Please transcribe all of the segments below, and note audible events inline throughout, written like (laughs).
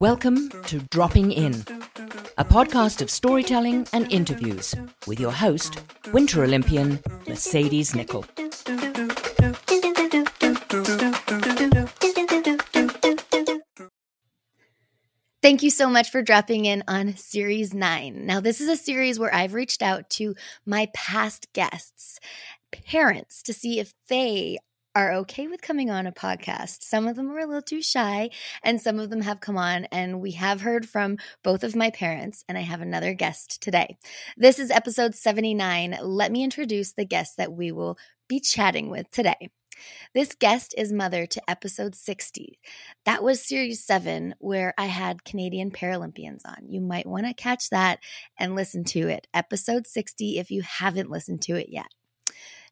Welcome to Dropping In, a podcast of storytelling and interviews with your host, Winter Olympian Mercedes Nicoll. Thank you so much for dropping in on Series 9. Now, this is a series where I've reached out to my past guests, parents, to see if they are okay with coming on a podcast. Some of them are a little too shy, and some of them have come on, and we have heard from both of my parents, and I have another guest today. This is episode 79. Let me introduce the guest that we will be chatting with today. This guest is mother to episode 60. That was series seven, where I had Canadian Paralympians on. You might want to catch that and listen to it. Episode 60 if you haven't listened to it yet.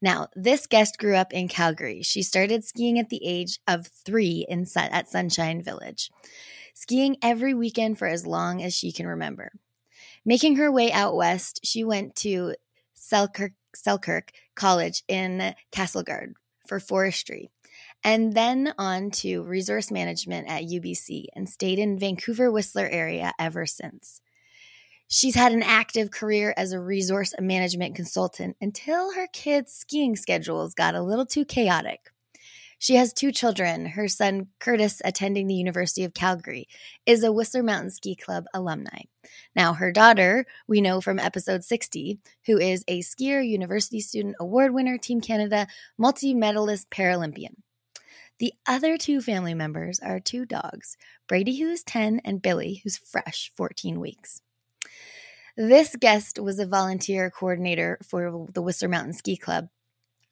Now, this guest grew up in Calgary. She started skiing at the age of three in at Sunshine Village, skiing every weekend for as long as she can remember. Making her way out west, she went to Selkirk, Selkirk College in Castlegar for forestry, and then on to resource management at UBC and stayed in Vancouver Whistler area ever since. She's had an active career as a resource management consultant until her kids' skiing schedules got a little too chaotic. She has two children. Her son, Curtis, attending the University of Calgary, is a Whistler Mountain Ski Club alumni. Now, her daughter, we know from episode 60, who is a skier, university student, award winner, Team Canada, multi medalist Paralympian. The other two family members are two dogs Brady, who is 10, and Billy, who's fresh 14 weeks. This guest was a volunteer coordinator for the Whistler Mountain Ski Club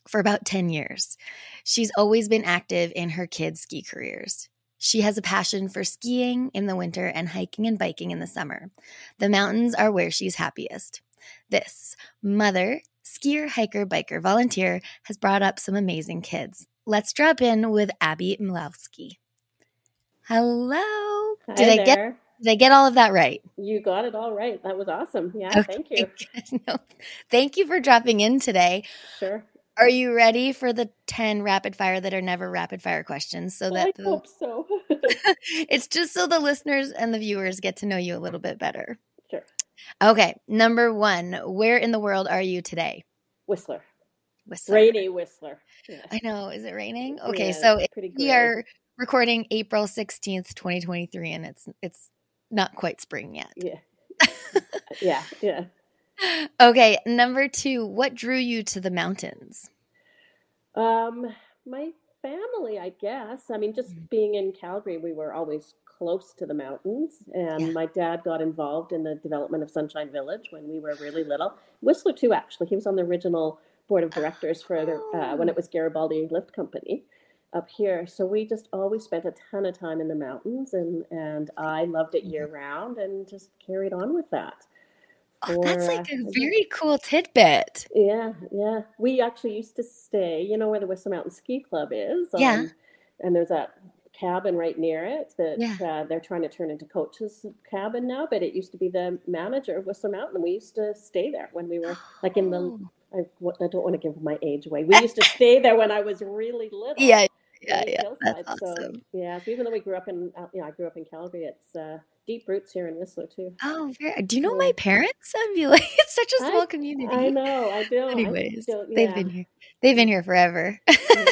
for about 10 years. She's always been active in her kids' ski careers. She has a passion for skiing in the winter and hiking and biking in the summer. The mountains are where she's happiest. This mother, skier, hiker, biker, volunteer has brought up some amazing kids. Let's drop in with Abbie Milavsky. Hello. Hi Did I there. get did I get all of that right? You got it all right. That was awesome. Yeah, thank you. (laughs) No, thank you for dropping in today. Sure. Are you ready for the 10 rapid fire that are never rapid fire questions so I that the, hope so. (laughs) (laughs) it's just so the listeners and the viewers get to know you a little bit better. sure. Okay, number 1, where in the world are you today? Whistler. Whistler. Rainy Whistler. Yeah. I know, is it raining? Okay, Yeah, so we are recording April 16th, 2023 and it's it's not quite spring yet. Yeah. (laughs) yeah. Yeah. Okay, number 2, what drew you to the mountains? Um, my family, I guess. I mean, just Mm. being in Calgary, we were always close to the mountains, and Yeah. my dad got involved in the development of Sunshine Village when we were really little. Whistler too, actually. He was on the original board of directors for the uh, when it was Garibaldi Lift Company up here. So we just always spent a ton of time in the mountains, and and I loved it year round, and just carried on with that. Oh, that's for, like uh, a very cool tidbit. yeah, yeah. We actually used to stay, you know where the Whistler Mountain Ski Club is? Yeah. Um, and there's that cabin right near it that Yeah. uh, they're trying to turn into Coach's cabin now, but it used to be the manager of Whistler Mountain. We used to stay there when we were like in the, Oh. I, I don't want to give my age away. We used to stay there when I was really little. Yeah, yeah, yeah. That's So awesome. yeah, so even though we grew up in, uh, you know, I grew up in Calgary, it's uh, deep roots here in Whistler too. Oh, very, do you know Yeah. my parents? I feel (laughs) like it's such a small community. I know, I do. I Anyways, don't- they've been here. They've been here forever.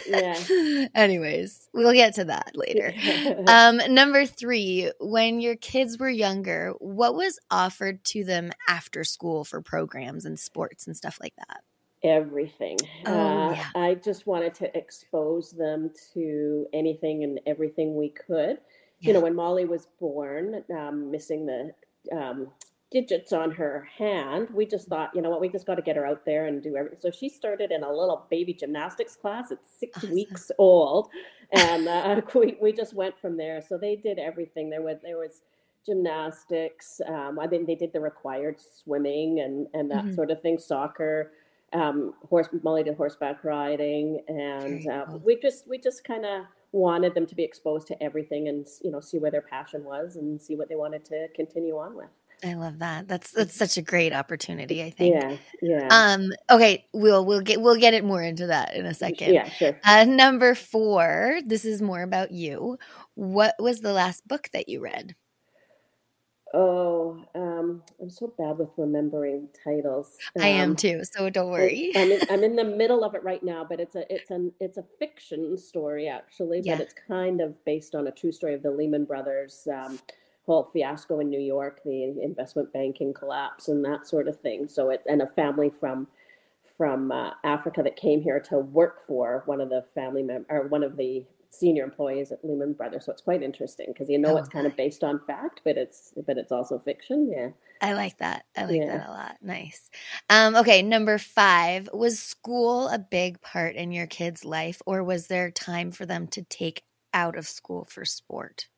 Yeah. (laughs) Anyways, we'll get to that later. (laughs) Um, number three, when your kids were younger, what was offered to them after school for programs and sports and stuff like that? Everything. Oh, uh, yeah. I just wanted to expose them to anything and everything we could. You know, when Mollie was born, um, missing the um, digits on her hand, we just thought, you know what, we just got to get her out there and do everything. So she started in a little baby gymnastics class at six Awesome. weeks old, and uh, (laughs) we we just went from there. So they did everything. There was there was gymnastics. Um, I think they did the required swimming and and that Mhm. sort of thing, soccer um, horse Mollie did horseback riding, and uh, we just we just kind of wanted them to be exposed to everything and you know see where their passion was and see what they wanted to continue on with. I love that. That's that's such a great opportunity. I think. Yeah, yeah, Um. Okay. We'll we'll get we'll get it more into that in a second. yeah, sure. Uh, number four. This is more about you. What was the last book that you read? Oh, um, I'm so bad with remembering titles. I am Um, too. So don't worry. I'm in, I'm in the (laughs) middle of it right now, but it's a it's an it's a fiction story actually, Yeah. but it's kind of based on a true story of the Lehman Brothers um, whole fiasco in New York, the investment banking collapse, and that sort of thing. So it and a family from from uh, Africa that came here to work for one of the family mem or one of the senior employees at Lehman Brothers. So it's quite interesting because you know Oh, it's kind of based on fact, but it's but it's also fiction. Yeah. I like that. I like Yeah. that a lot. Nice. Um, okay, number five. Was school a big part in your kids' life, or was there time for them to take out of school for sport?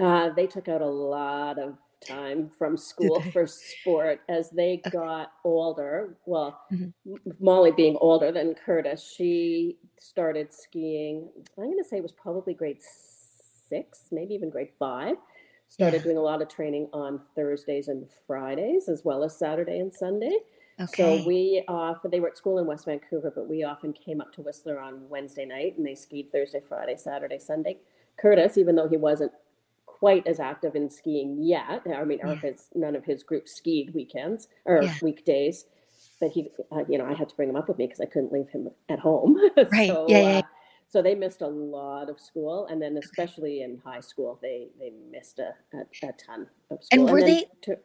Uh, they took out a lot of time from school for sport as they got older. Well, Mhm. Mollie being older than Curtis, she started skiing. I'm going to say it was probably grade six, maybe even grade five. Started Yeah. doing a lot of training on Thursdays and Fridays, as well as Saturday and Sunday. Okay. So we often, they were at school in West Vancouver, but we often came up to Whistler on Wednesday night and they skied Thursday, Friday, Saturday, Sunday. Curtis, even though he wasn't quite as active in skiing yet, I mean, Yeah. his, none of his group skied weekends or Yeah. weekdays, but he, uh, you know, I had to bring him up with me because I couldn't leave him at home. (laughs) Right. so, Yeah, yeah, uh, so they missed a lot of school, and then especially in high school, they they missed a, a, a ton of school. And were they- to-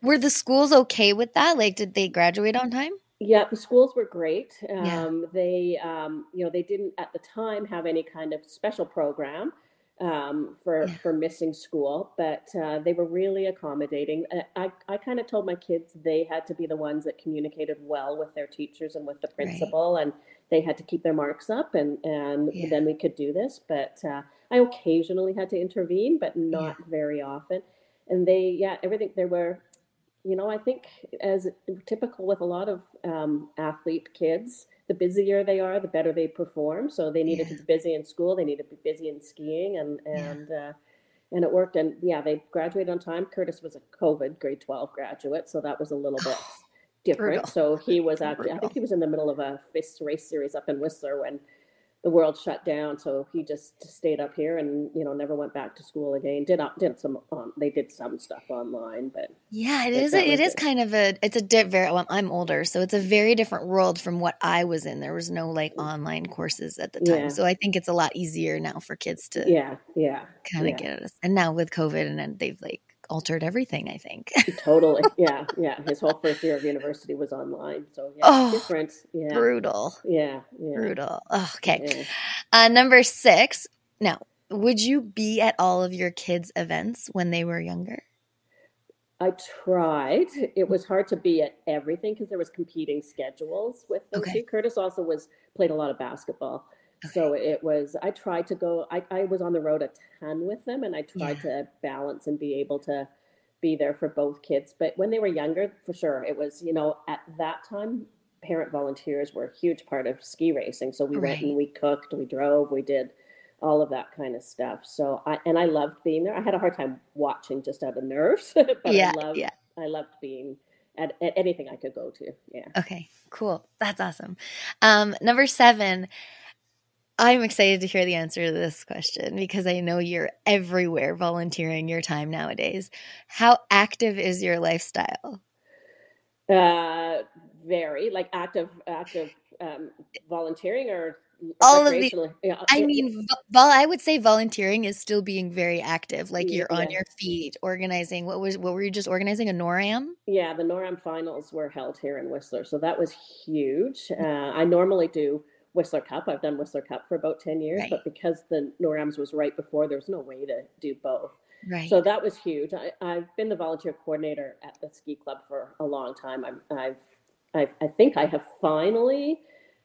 Were the schools okay with that? Like, did they graduate on time? Yeah, the schools were great. Yeah. Um, they, um, you know, they didn't at the time have any kind of special program um, for Yeah. for missing school, but uh, they were really accommodating. Uh, I I kind of told my kids they had to be the ones that communicated well with their teachers and with the Right. principal, and they had to keep their marks up, and and Yeah. then we could do this. But uh, I occasionally had to intervene, but not very often. And they, yeah, everything. There were you know, I think as typical with a lot of um, athlete kids, the busier they are, the better they perform. So they needed Yeah. to be busy in school, they needed to be busy in skiing, and Yeah. and uh, and it worked. And yeah, they graduated on time. Curtis was a COVID grade twelve graduate, so that was a little bit (sighs) different. Brutal. So he was (laughs) actually, I think he was in the middle of a FIS race series up in Whistler when the world shut down. So he just stayed up here and you know never went back to school again. Did not did some um, they did some stuff online, but Yeah, it is. that A, it it. kind of a. It's a di- very. Well, I'm older, so it's a very different world from what I was in. There was no like online courses at the time, Yeah. so I think it's a lot easier now for kids to yeah, yeah. kind of yeah. get it. And now with COVID, and then they've like altered everything. I think. Totally. (laughs) Yeah. Yeah. His whole first year of university was online. So yeah, Oh, different. Yeah. Brutal. Yeah. Yeah. Brutal. Oh, okay. yeah. Uh, number six. Now, would you be at all of your kids' events when they were younger? I tried. It was hard to be at everything because there was competing schedules with them Okay. too. Curtis also was played a lot of basketball. So it was I tried to go I, I was on the road a ton with them and I tried to balance and be able to be there for both kids. But when they were younger, for sure, it was, you know, at that time parent volunteers were a huge part of ski racing. So we went and we cooked, we drove, we did all of that kind of stuff. So I and I loved being there. I had a hard time watching just out of nerves, (laughs) but yeah. I loved Yeah. I loved being at, at anything I could go to. Yeah. Okay, cool. That's awesome. Um, number seven, I'm excited to hear the answer to this question because I know you're everywhere volunteering your time nowadays. How active is your lifestyle? Uh, very like active, active um, volunteering or All of the- Yeah, I mean, vol- I would say volunteering is still being very active. Like you're on your feet, organizing. What was what were you just organizing? A NORAM? Yeah, the NORAM finals were held here in Whistler, so that was huge. Uh, I normally do Whistler Cup. I've done Whistler Cup for about ten years, Right. but because the NORAMs was right before, there was no way to do both. Right. So that was huge. I, I've been the volunteer coordinator at the ski club for a long time. I'm, I've, I've, I think I have finally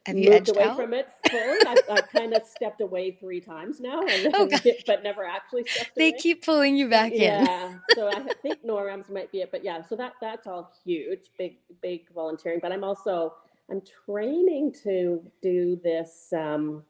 Have moved away out? from it fully. I've, I've (laughs) kind of stepped away three times now, and, Oh, (laughs) but never actually stepped They away. keep pulling you back in. Yeah, (laughs) so I think NORAMs might be it, but yeah, so that that's all huge, big big volunteering. But I'm also I'm training to do this. Um,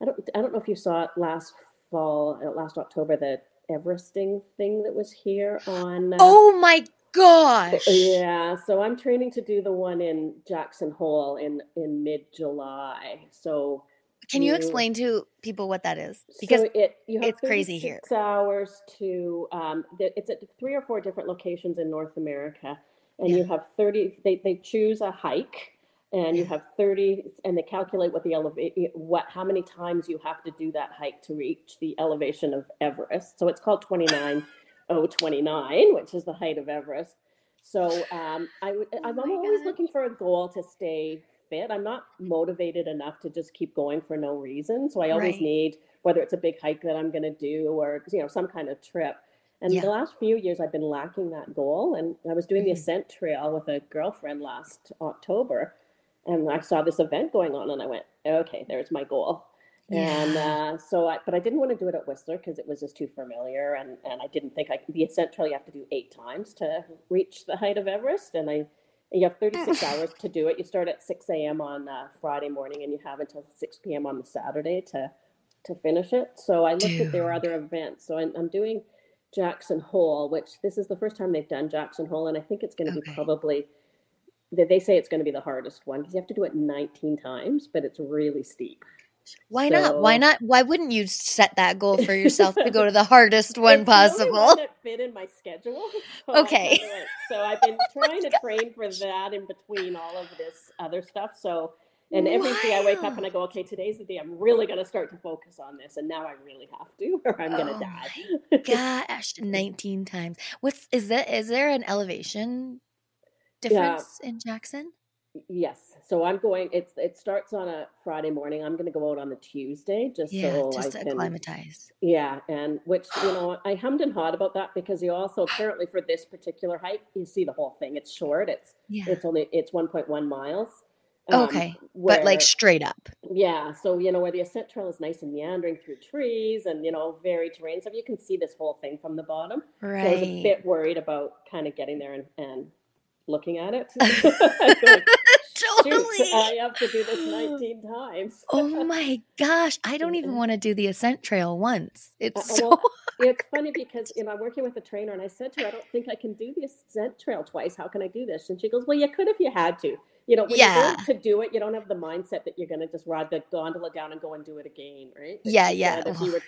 I don't I don't know if you saw it last fall uh, last October the Everesting thing that was here on. Uh, oh my gosh! Yeah, so I'm training to do the one in Jackson Hole in in mid July. So can you, you, explain to people what that is? Because so it it's crazy here. Six hours to um, it's at three or four different locations in North America, and yeah. you have thirty. They they choose a hike and you have 30 and they calculate what the elevate what how many times you have to do that hike to reach the elevation of everest so it's called 29029 which is the height of everest so um, I oh I'm always God. looking for a goal to stay fit. I'm not motivated enough to just keep going for no reason. So I always right. need whether it's a big hike that I'm going to do or you know some kind of trip. And yeah. the last few years, I've been lacking that goal. And I was doing mm-hmm. the ascent trail with a girlfriend last October, and I saw this event going on, and I went, okay, there's my goal. Yeah. And uh, so, I, but I didn't want to do it at Whistler because it was just too familiar, and and I didn't think I could. The ascent trail you have to do eight times to reach the height of Everest, and I you have 36 (laughs) hours to do it. You start at 6 a.m. on uh, Friday morning, and you have until 6 p.m. on the Saturday to to finish it. So I looked Dude. at there were other events. So I'm, I'm doing Jackson Hole, which this is the first time they've done Jackson Hole, and I think it's going to okay. be probably they say it's going to be the hardest one because you have to do it 19 times, but it's really steep. Why so, not? Why not? Why wouldn't you set that goal for yourself to go to the hardest one possible? One that fit in my schedule. (laughs) So okay. So I've been (laughs) oh trying to train for that in between all of this other stuff. So and every wow. day I wake up and I go, okay, today's the day I'm really going to start to focus on this, and now I really have to, or I'm going to oh die. (laughs) Gosh, 19 times. What's is that? Is there an elevation difference yeah. in Jackson? Yes. So I'm going. It's it starts on a Friday morning. I'm going to go out on a Tuesday just yeah, so just I can acclimatize. Yeah, and which you know I hummed and hawed about that because you also apparently for this particular hike you see the whole thing. It's short. It's yeah. it's only it's 1.1 miles. Um, okay, where, but like straight up. Yeah, so you know where the ascent trail is nice and meandering through trees and you know very terrain, so you can see this whole thing from the bottom. Right. So I was a bit worried about kind of getting there and, and looking at it. (laughs) (laughs) totally. I have to do this (gasps) 19 times. (laughs) oh my gosh. I don't even want to do the ascent trail once. It's uh, so well, It's funny because you know I'm working with a trainer and I said to her, I don't think I can do the ascent trail twice. How can I do this? And she goes, Well, you could if you had to. You know, when yeah. to do it, you don't have the mindset that you're going to just ride the gondola down and go and do it again, right? yeah, yeah. If you were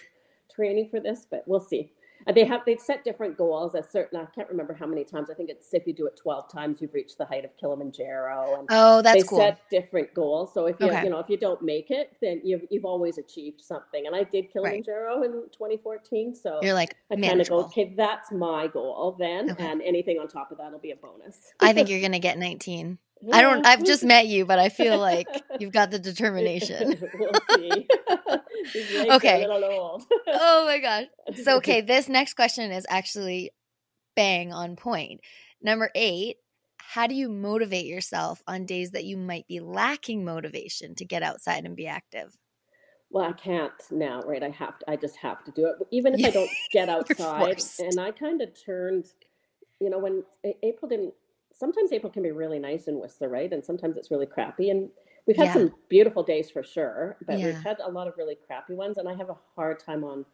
training for this, but we'll see. Uh, they have they set different goals. A certain I can't remember how many times. I think it's if you do it twelve times, you've reached the height of Kilimanjaro. And oh, that's they cool. set different goals. So if you okay. you know if you don't make it, then you've you've always achieved something. And I did Kilimanjaro right. in 2014. So you're like I kind of go, okay, that's my goal then, okay. and anything on top of that will be a bonus. I think you're gonna get 19. I don't. I've just met you, but I feel like you've got the determination. (laughs) we'll see. (laughs) okay. oh my gosh. So (laughs) okay, this next question is actually bang on point. Number eight. How do you motivate yourself on days that you might be lacking motivation to get outside and be active? Well, I can't now, right? I have to. I just have to do it, even if I don't get outside. and I kind of turned, you know, when April didn't sometimes April can be really nice in Whistler, right? And sometimes it's really crappy. And we've had yeah. some beautiful days for sure, but yeah. we've had a lot of really crappy ones. And I have a hard time on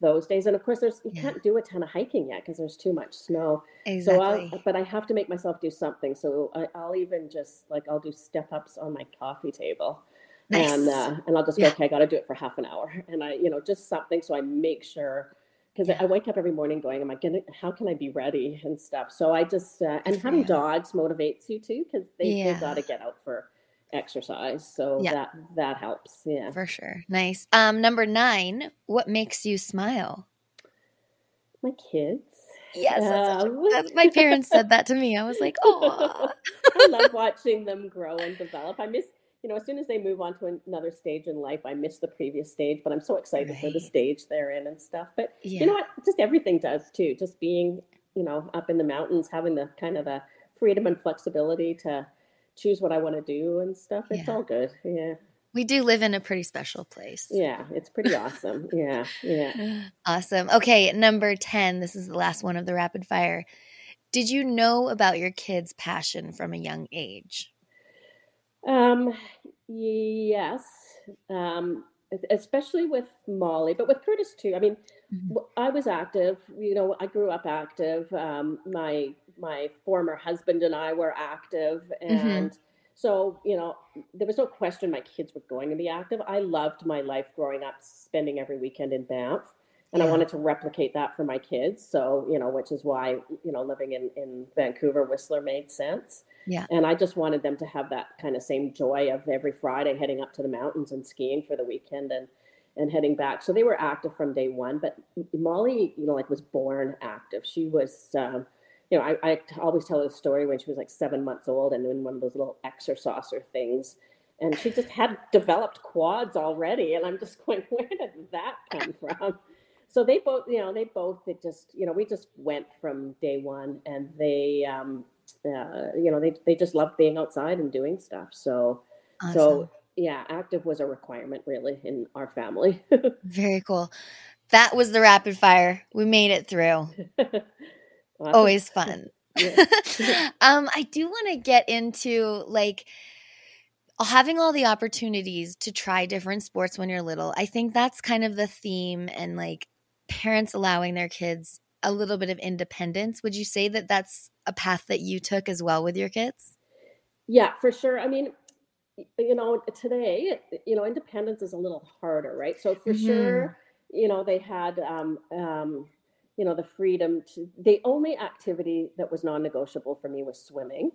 those days. And of course, there's you yeah. can't do a ton of hiking yet because there's too much snow. Exactly. So, i but I have to make myself do something. So I, will even just like I'll do step ups on my coffee table. Nice. And uh, and I'll just go, okay, I got to do it for half an hour, and I, you know, just something so I make sure because yeah. I wake up every morning going, "Am I gonna? How can I be ready and stuff?" So I just uh, and having yeah. dogs motivates you too because they yeah. got to get out for exercise. So yeah. that that helps. Yeah, for sure. Nice. Um, number nine. What makes you smile? My kids. Yes, um, that's, my parents said that to me. I was like, "Oh, (laughs) I love watching them grow and develop." I miss you know, as soon as they move on to another stage in life, I miss the previous stage, but I'm so excited right. for the stage they're in and stuff. But yeah. you know what? Just everything does too. Just being, you know, up in the mountains, having the kind of the freedom and flexibility to choose what I want to do and stuff. It's yeah. all good. Yeah. We do live in a pretty special place. Yeah, it's pretty awesome. yeah, yeah. (laughs) Awesome. Okay, number 10. This is the last one of the rapid fire. Did you know about your kids' passion from a young age? Um, yes. Um, especially with Mollie, but with Curtis too. I mean, mm-hmm. I was active. You know, I grew up active. Um, my my former husband and I were active, mm-hmm. and mm-hmm. so you know, there was no question my kids were going to be active. I loved my life growing up, spending every weekend in Banff and yeah. I wanted to replicate that for my kids. So, you know, which is why, you know, living in, in Vancouver, Whistler made sense. Yeah. And I just wanted them to have that kind of same joy of every Friday heading up to the mountains and skiing for the weekend and, and heading back. So they were active from day one, but Mollie, you know, like was born active. She was, um, you know, I, I always tell the story when she was like seven months old and in one of those little exerciser things. And she just had developed quads already. And I'm just (laughs) going, where did that come from? so they both, you know, they both, it just, you know, we just went from day one and they, um, uh, you know, they, they just loved being outside and doing stuff. So, awesome. so yeah, active was a requirement really in our family. (laughs) Very cool. That was the rapid fire. We made it through. (laughs) Always fun. (laughs) um, I do want to get into like having all the opportunities to try different sports when you're little. I think that's kind of the theme and like parents allowing their kids a little bit of independence. Would you say that that's a path that you took as well with your kids? Yeah, for sure. I mean, you know, today, you know, independence is a little harder, right? So for mm-hmm. sure, you know, they had, um, um, you know, the freedom to. The only activity that was non-negotiable for me was swimming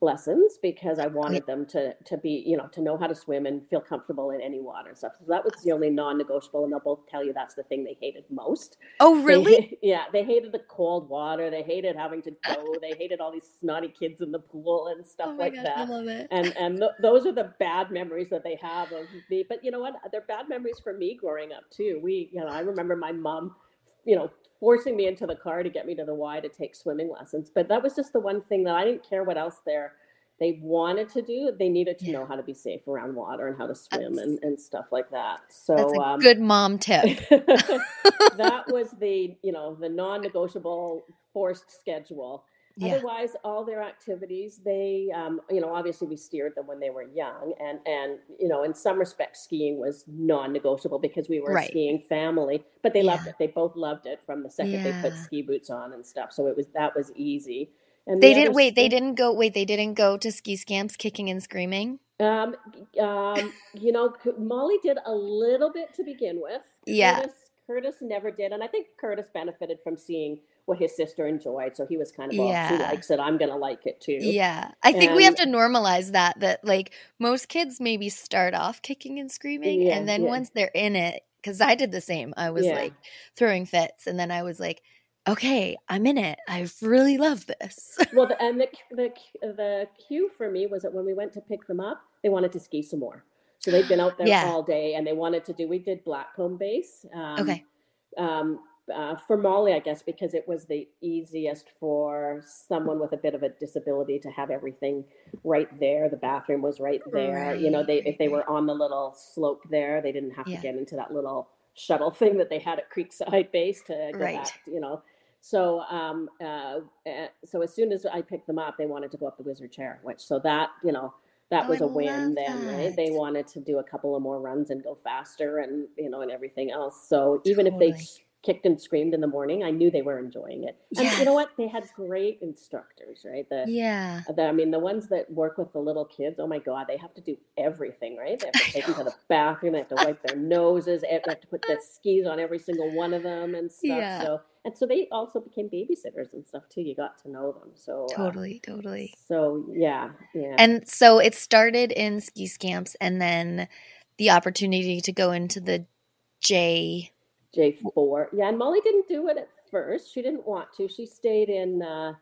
lessons because I wanted them to to be, you know, to know how to swim and feel comfortable in any water and stuff. So that was the only non-negotiable, and they'll both tell you that's the thing they hated most. Oh, really? They, yeah, they hated the cold water. They hated having to go. they hated all these snotty kids in the pool and stuff oh like gosh, that. I love it. And and th- those are the bad memories that they have of me. But you know what? They're bad memories for me growing up too. We, you know, I remember my mom, you know, forcing me into the car to get me to the Y to take swimming lessons. But that was just the one thing that I didn't care what else there they wanted to do. They needed to yeah. know how to be safe around water and how to swim and, and stuff like that. So that's a um, good mom tip. (laughs) that (laughs) was the you know the non-negotiable forced schedule. Yeah. Otherwise, all their activities, they, um, you know, obviously we steered them when they were young, and and you know, in some respects, skiing was non-negotiable because we were right. a skiing family. But they yeah. loved it. They both loved it from the second yeah. they put ski boots on and stuff. So it was that was easy. And they the didn't wait. They didn't go. Wait, they didn't go to ski scamps, kicking and screaming. Um, um, you know, Mollie did a little bit to begin with. Yeah, Curtis, Curtis never did, and I think Curtis benefited from seeing what his sister enjoyed. So he was kind of, oh, yeah. she likes it. I'm going to like it too. Yeah. I think and, we have to normalize that, that like most kids maybe start off kicking and screaming. Yeah, and then yeah. once they're in it, because I did the same, I was like throwing fits. And then I was like, okay, I'm in it. I really love this. (laughs) well, the, and the, the, the cue for me was that when we went to pick them up, they wanted to ski some more. So they'd been out there yeah. all day and they wanted to do, we did Blackcomb Base. Um, okay. Um, uh, for Mollie, I guess, because it was the easiest for someone with a bit of a disability to have everything right there. The bathroom was right there. Right. You know, they if they were on the little slope there, they didn't have yeah. to get into that little shuttle (laughs) thing that they had at Creekside Base to go right. back. You know, so um, uh, uh, so as soon as I picked them up, they wanted to go up the wizard chair, which so that you know that oh, was a win then that. right they wanted to do a couple of more runs and go faster and you know and everything else so even totally. if they kicked and screamed in the morning, I knew they were enjoying it. And yes. you know what? They had great instructors, right? The, yeah. The, I mean, the ones that work with the little kids, oh my God, they have to do everything, right? They have to take them to the (laughs) bathroom, they have to wipe their noses, they have to put the (laughs) skis on every single one of them and stuff. Yeah. So, and so they also became babysitters and stuff too. You got to know them. So uh, totally, uh, totally. So yeah, yeah. And so it started in ski scamps and then the opportunity to go into the J J4. Yeah, and Mollie didn't do it at first. She didn't want to. She stayed in, uh,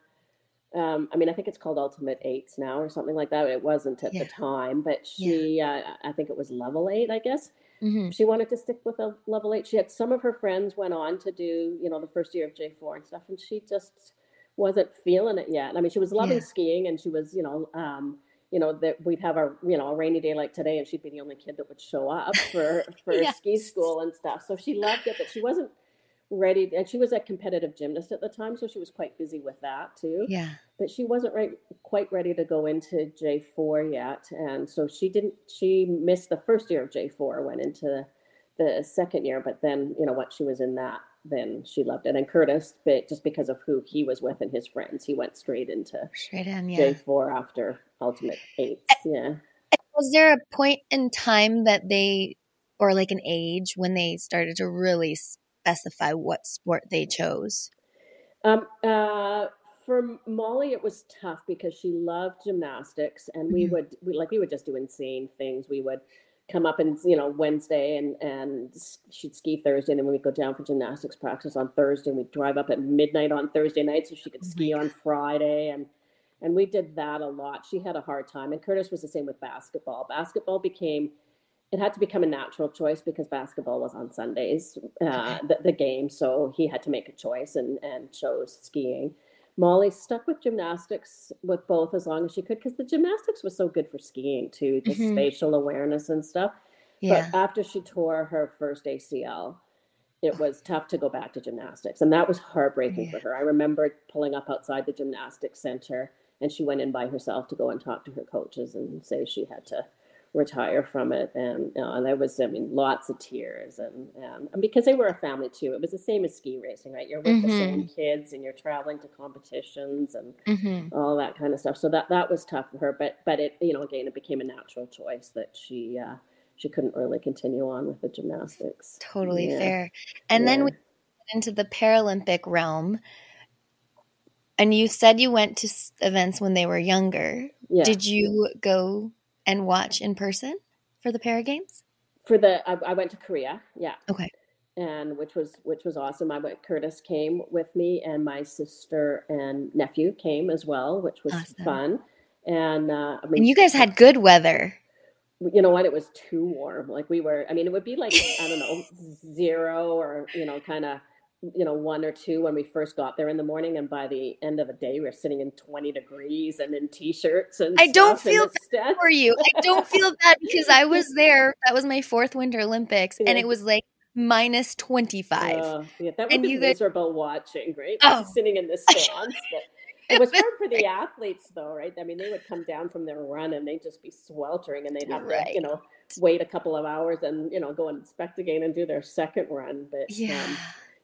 um, I mean, I think it's called Ultimate Eights now or something like that. It wasn't at yeah. the time, but she, yeah. uh, I think it was level eight, I guess. Mm-hmm. She wanted to stick with a level eight. She had some of her friends went on to do, you know, the first year of J4 and stuff, and she just wasn't feeling it yet. I mean, she was loving yeah. skiing and she was, you know, um, you know that we'd have a you know a rainy day like today and she'd be the only kid that would show up for (laughs) for yes. ski school and stuff. So she loved it but she wasn't ready and she was a competitive gymnast at the time so she was quite busy with that too. Yeah. But she wasn't right quite ready to go into j4 yet and so she didn't she missed the first year of j4 went into the second year, but then you know what she was in that, then she loved it. And Curtis, but just because of who he was with and his friends, he went straight into Straight in, yeah. J four after Ultimate Eight. Yeah. Was there a point in time that they, or like an age when they started to really specify what sport they chose? Um, uh, for Mollie, it was tough because she loved gymnastics, and we Mhm. would we like we would just do insane things. We would come up and you know Wednesday and and she'd ski Thursday, and then we'd go down for gymnastics practice on Thursday, and we'd drive up at midnight on Thursday night so she could Oh ski on Friday, and and we did that a lot. She had a hard time, and Curtis was the same with basketball. Basketball became it had to become a natural choice because basketball was on Sundays, uh, the, the game. So he had to make a choice and, and chose skiing. Mollie stuck with gymnastics with both as long as she could because the gymnastics was so good for skiing too, just Mhm. spatial awareness and stuff. Yeah. But after she tore her first ACL, it was tough to go back to gymnastics. And that was heartbreaking for her. I remember pulling up outside the gymnastics center and she went in by herself to go and talk to her coaches and say she had to retire from it. And, and there was, I mean, lots of tears. And, and, and because they were a family too, it was the same as ski racing, right? You're with the same kids and you're traveling to competitions and hmm all that kind of stuff. So that that was tough for her, but but it you know again it became a natural choice that she uh, she couldn't really continue on with the gymnastics. Totally Yeah. fair. And then we into the Paralympic realm. And you said you went to events when they were younger. Yeah. Did you go and watch in person for the Para Games? for the I, I went to Korea, yeah, Okay. and which was which was awesome. I went. Curtis came with me, and my sister and nephew came as well, which was Awesome. fun. And uh, I mean, And you guys had good weather. you know what? It was too warm. Like we were. I mean, it would be like I don't know (laughs) zero or you know kind of you know one or two when we first got there in the morning, and by the end of the day, we're sitting in twenty degrees and in t-shirts and. I don't feel it's- For you. I don't feel bad because I was (laughs) there. That was my fourth Winter Olympics and it was like minus 25. Uh, yeah, that would And be you guys- miserable watching, right? Oh. Sitting in the (laughs) stands. But it was hard for the athletes, though, right? I mean, they would come down from their run and they'd just be sweltering, and they'd have to, you know, wait a couple of hours and you know go and inspect again and do their second run. But yeah. um,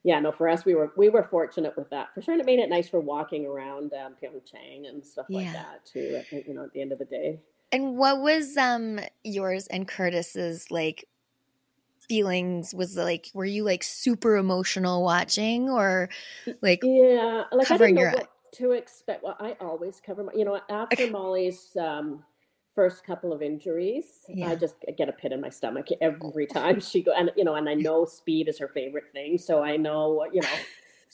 yeah, no, for us, we were we were fortunate with that for sure, and it made it nice for walking around um, Pyeongchang and stuff like that too. At, you know, at the end of the day. And what was um yours and Curtis's like feelings was like were you like super emotional watching or like Yeah, like covering I your didn't know what to expect. Well, I always cover my. You know, after Mollie's um, first couple of injuries, Yeah. I just get a pit in my stomach every (laughs) time she go. And you know, and I know speed is her favorite thing, so I know you know. (laughs)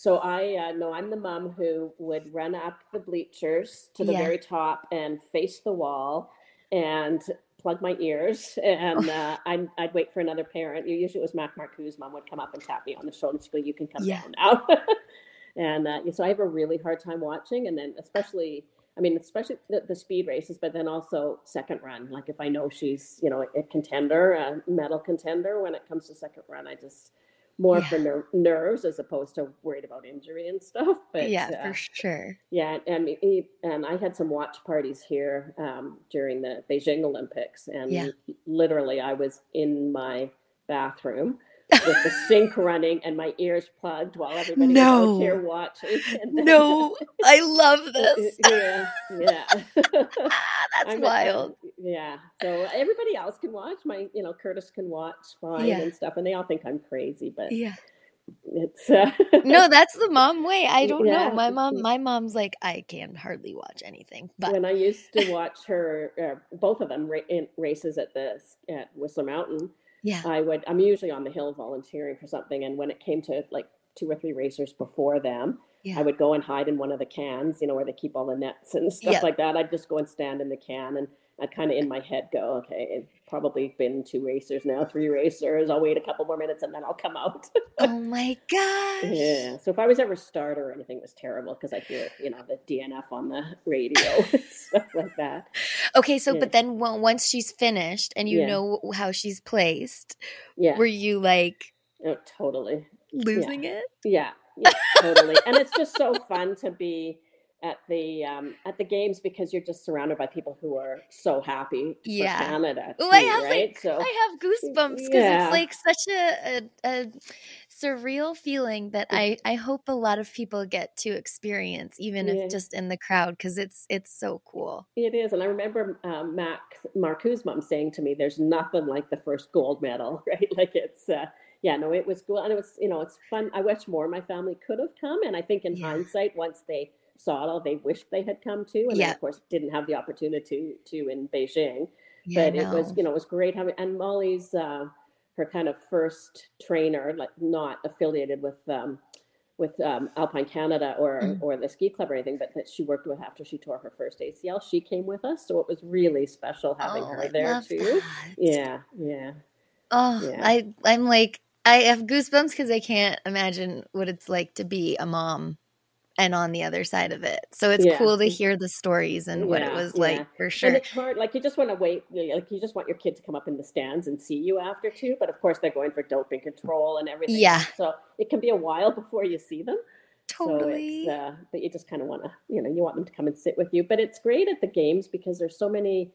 So I uh, know I'm the mom who would run up the bleachers to the Yeah. very top and face the wall and plug my ears and (laughs) uh, I'm, I'd wait for another parent. Usually it was Mac Marcoux's mom would come up and tap me on the shoulder. She'd go, you can come Yeah. down now. and uh, so I have a really hard time watching. And then especially, I mean, especially the, the speed races, but then also second run. Like if I know she's, you know, a contender, a medal contender, when it comes to second run, I just more for ner- nerves as opposed to worried about injury and stuff. (laughs) But yeah, uh, for sure. yeah, and and I had some watch parties here um, during the Beijing Olympics, and Yeah. literally I was in my bathroom with the sink running and my ears plugged while everybody was No. out here watching. (laughs) Then- No, I love (laughs) this. yeah, yeah. (laughs) Ah, that's I'm- wild. Yeah. So everybody else can watch. My, you know, Curtis can watch fine Yeah. and stuff, and they all think I'm crazy, but Yeah. it's uh, No, that's the mom way. I don't Yeah. know. My mom my mom's like I can hardly watch anything. But when I used to watch her, uh, both of them ra- in races at the at Whistler Mountain, yeah. I would. I'm usually on the hill volunteering for something, and when it came to like two or three racers before them, Yeah. I would go and hide in one of the cans, you know, where they keep all the nets and (laughs) stuff Yeah. like that. I'd just go and stand in the can, and I'd kind of in my head go, okay, it's probably been two racers now, three racers. I'll wait a couple more minutes, and then I'll come out. Oh my gosh. Yeah. So if I was ever starter or anything, it was terrible because I hear, you know, the DNF on the radio (laughs) and stuff like that. Okay, so Yeah. but then on- once she's finished and you Yeah. know how she's placed, Yeah. were you like Oh, totally. losing it? Yeah. Yeah. Totally. and it's just so fun to be at the um, at the games because you're just surrounded by people who are so happy for Yeah. Canada. Oh, I have right? like so I have goosebumps because Yeah. it's like such a, a a surreal feeling that I I hope a lot of people get to experience, even Yeah. if just in the crowd, because it's it's so cool. it is, and I remember um, Mac mom saying to me, "There's nothing like the first gold medal, (laughs) right? Like it's." Uh, yeah, no, it was cool, and it was, you know, it's fun. I wish more my family could have come, and I think in Yeah. hindsight, once they saw it all, they wished they had come too, and Yeah. of course didn't have the opportunity to, to in Beijing. Yeah, but it was you know it was great having and mollie's uh, her kind of first trainer like not affiliated with um, with um, alpine canada or Mm. or the ski club or anything but that she worked with after she tore her first acl she came with us so it was really special having oh, her I there too that. yeah yeah Oh, Yeah. I I'm like I have goosebumps because I can't imagine what it's like to be a mom and on the other side of it. So it's Yeah. cool to hear the stories and what it Yeah, was yeah. like for sure. and it's hard like you just want to wait like you just want your kid to come up in the stands and see you after too but of course they're going for doping control and everything Yeah. so it can be a while (laughs) before you see them Totally. So uh, but you just kind of want to, you know, you want them to come and sit with you. But it's great at the games because there's so many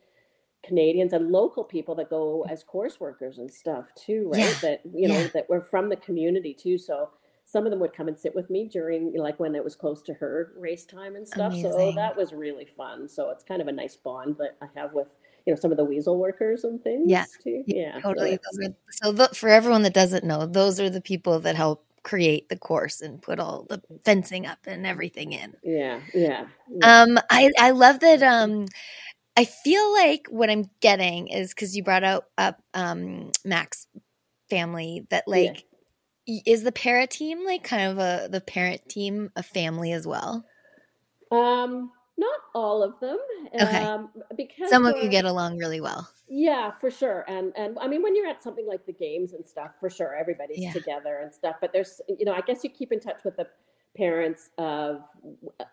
Canadians and local people that go as course workers and stuff too, right? Yeah, That you know yeah. that were from the community too. So some of them would come and sit with me during, like when it was close to her race time and stuff. So Amazing. that was really fun. So it's kind of a nice bond that I have with, you know, some of the weasel workers and things Yeah, too. Yeah, Totally. are, so th- for everyone that doesn't know, those are the people that help create the course and put all the fencing up and everything in. yeah, yeah, yeah. Um, I I love that. Um, I feel like what I'm getting is because you brought out up um Mac's family that like y is the para team like kind of a the parent team a family as well. Um, not all of them. Okay. Um, because Some of you get along really well. Yeah, for sure. And and I mean when you're at something like the games and stuff, for sure everybody's Yeah. together and stuff, but there's you know, I guess you keep in touch with the parents of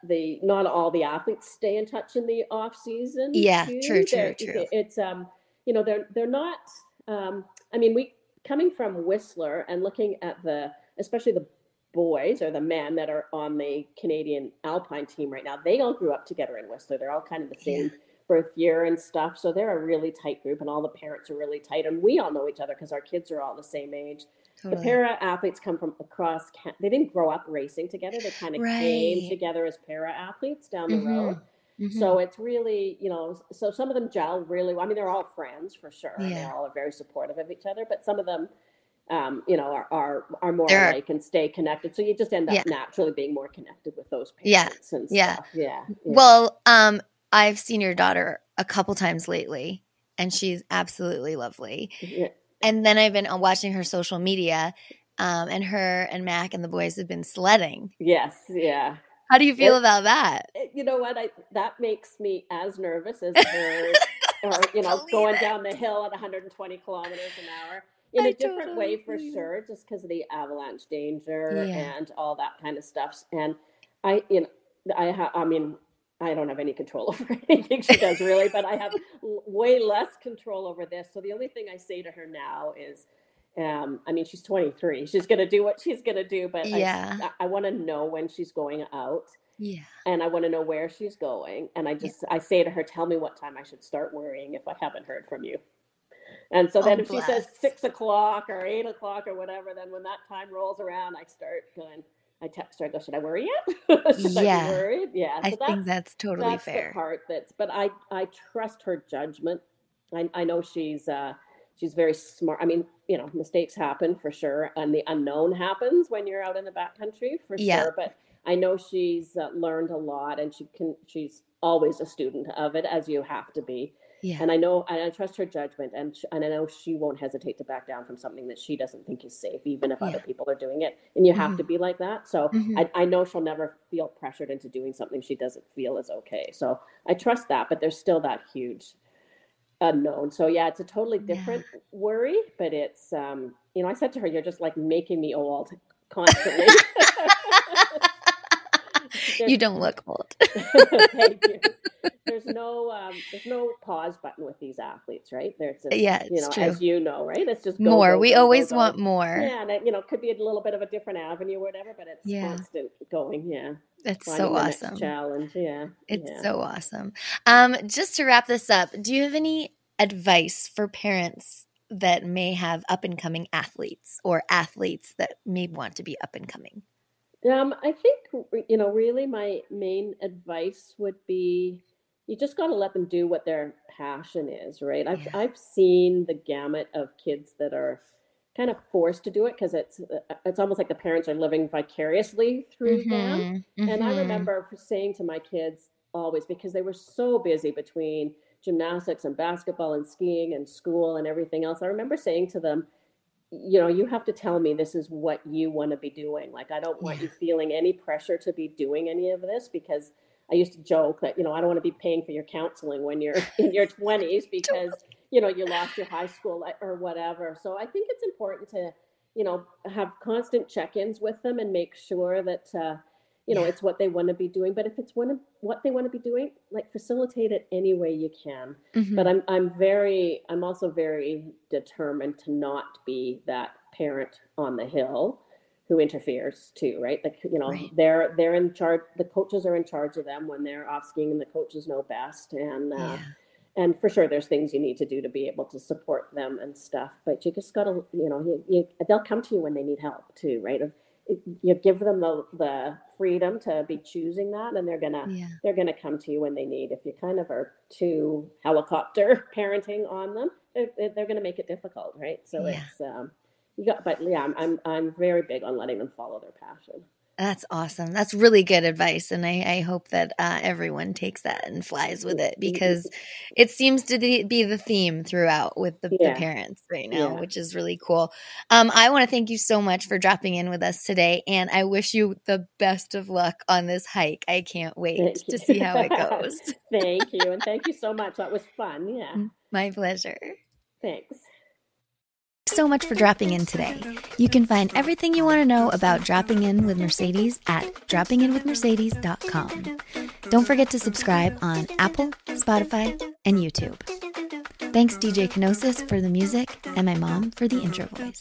the not all the athletes stay in touch in the off season. Yeah, too. true, true, They're- true. It's um you know, they're they're not um I mean we coming from Whistler and looking at the especially the boys or the men that are on the Canadian Alpine team right now, they all grew up together in Whistler. They're all kind of the Yeah. same birth year and stuff. So they're a really tight group, and all the parents are really tight. And we all know each other because our kids are all the same age. The para athletes come from across. They didn't grow up racing together. They kind of came together as para athletes down the Mhm. road. Mhm. So it's really, you know, so some of them gel really well. I mean, they're all friends for sure. and They all are very supportive of each other, but some of them, um, you know, are, are, are more There are- alike and stay connected. So you just end up Yeah. naturally being more connected with those Yeah. parents and Yeah. Yeah. yeah. Well, um, I've seen your daughter a couple times lately, and she's absolutely lovely. Yeah. And then I've been uh, watching her social media, um, and her and Mac and the boys have been sledding. Yes. Yeah. How do you feel Well- about that? You know what? I that makes me as nervous as (laughs) her, or you know, going it. down the hill at 120 kilometers an hour in I a different way for sure, just because of the avalanche danger Yeah. and all that kind of stuff. And I, you know, I ha- I mean, I don't have any control (laughs) over anything she does really, but I have (laughs) l- way less control over this. So the only thing I say to her now is. Um, I mean, she's 23. She's going to do what she's going to do, but Yeah. I, I want to know when she's going out Yeah. and I want to know where she's going. And I just I say to her, "Tell me what time I should start worrying if I haven't heard from you." And so then Oh, if she says six o'clock or eight o'clock or whatever, then when that time rolls around, I start going. I text her. I go, "Should I worry yet? (laughs) should I Yeah. be worried?" Yeah. I so think that's totally that's fair. the part that's. But I I trust her judgment. I I know she's uh she's very smart. I mean, you know, mistakes happen for sure, and the unknown happens when you're out in the backcountry for Yeah. sure. But I know she's uh, learned a lot, and she can. She's always a student of it, as you have to be. Yeah. And I know, and I trust her judgment, and sh- and I know she won't hesitate to back down from something that she doesn't think is safe, even if other people are doing it. And you have Mhm. to be like that. So Mhm. I, I know she'll never feel pressured into doing something she doesn't feel is okay. So I trust that, but there's still that huge unknown. So yeah, it's a totally Yeah. different worry, but it's um, you know, I said to her, "You're just like making me old constantly." (laughs) (laughs) you don't look old. (laughs) Thank you. There's no um, there's no pause button with these athletes, right? There's just, Yeah, you know, true. as you know, right? It's just go, more. go, we go, always want more. Yeah, and it, you know, could be a little bit of a different avenue or whatever, but it's Yeah. constant going. Yeah, That's so awesome. challenge, yeah. It's yeah. so awesome. Um, just to wrap this up, do you have any advice for parents that may have up and coming athletes or athletes that may want to be up and coming? Um, I think you know, really, my main advice would be you just got to let them do what their passion is, right? I've Yeah. I've seen the gamut of kids that are kind of forced to do it because it's uh, it's almost like the parents are living vicariously through them. Mhm, And I mhm. remember saying to my kids always because they were so busy between gymnastics and basketball and skiing and school and everything else. I remember saying to them, you know, you have to tell me this is what you want to be doing. Like, I don't want Yeah. you feeling any pressure to be doing any of this because I used to joke that, you know, I don't want to be paying for your counseling when you're (laughs) in your 20s because, you know, you lost your high school or whatever. So I think it's important to, you know, have constant check ins with them and make sure that, uh, you know, Yeah. it's what they want to be doing. But if it's one of what they want to be doing, like facilitate it any way you can Mhm. but I'm I'm very I'm also very determined to not be that parent on the hill who interferes too, right? Like you know, Right. they're they're in charge. The coaches are in charge of them when they're off skiing, and the coaches know best. And uh, yeah. and for sure, there's things you need to do to be able to support them and stuff. But you just gotta you know you, you they'll come to you when they need help too, right? You give them the the freedom to be choosing that, and they're gonna Yeah. they're to come to you when they need. If you kind of are too helicopter (laughs) parenting on them, they're, they're to make it difficult, right? So Yeah. it's um, you got, but yeah, I'm, I'm I'm very big on letting them follow their passion. That's awesome. That's really good advice. And I, I hope that uh, everyone takes that and flies with it because it seems to be the theme throughout with the, the parents right now, Yeah. which is really cool. Um, I want to thank you so much for dropping in with us today. And I wish you the best of luck on this hike. I can't wait to see how it (laughs) goes. Thank you, and thank you so much. That was fun. Yeah, (laughs) My pleasure. thanks. So much for dropping in today. You can find everything you want to know about dropping in with Mercedes at droppinginwithmercedes.com. Don't forget to subscribe on Apple, Spotify, and YouTube. Thanks, DJ Kenosis, for the music, and my mom for the intro voice.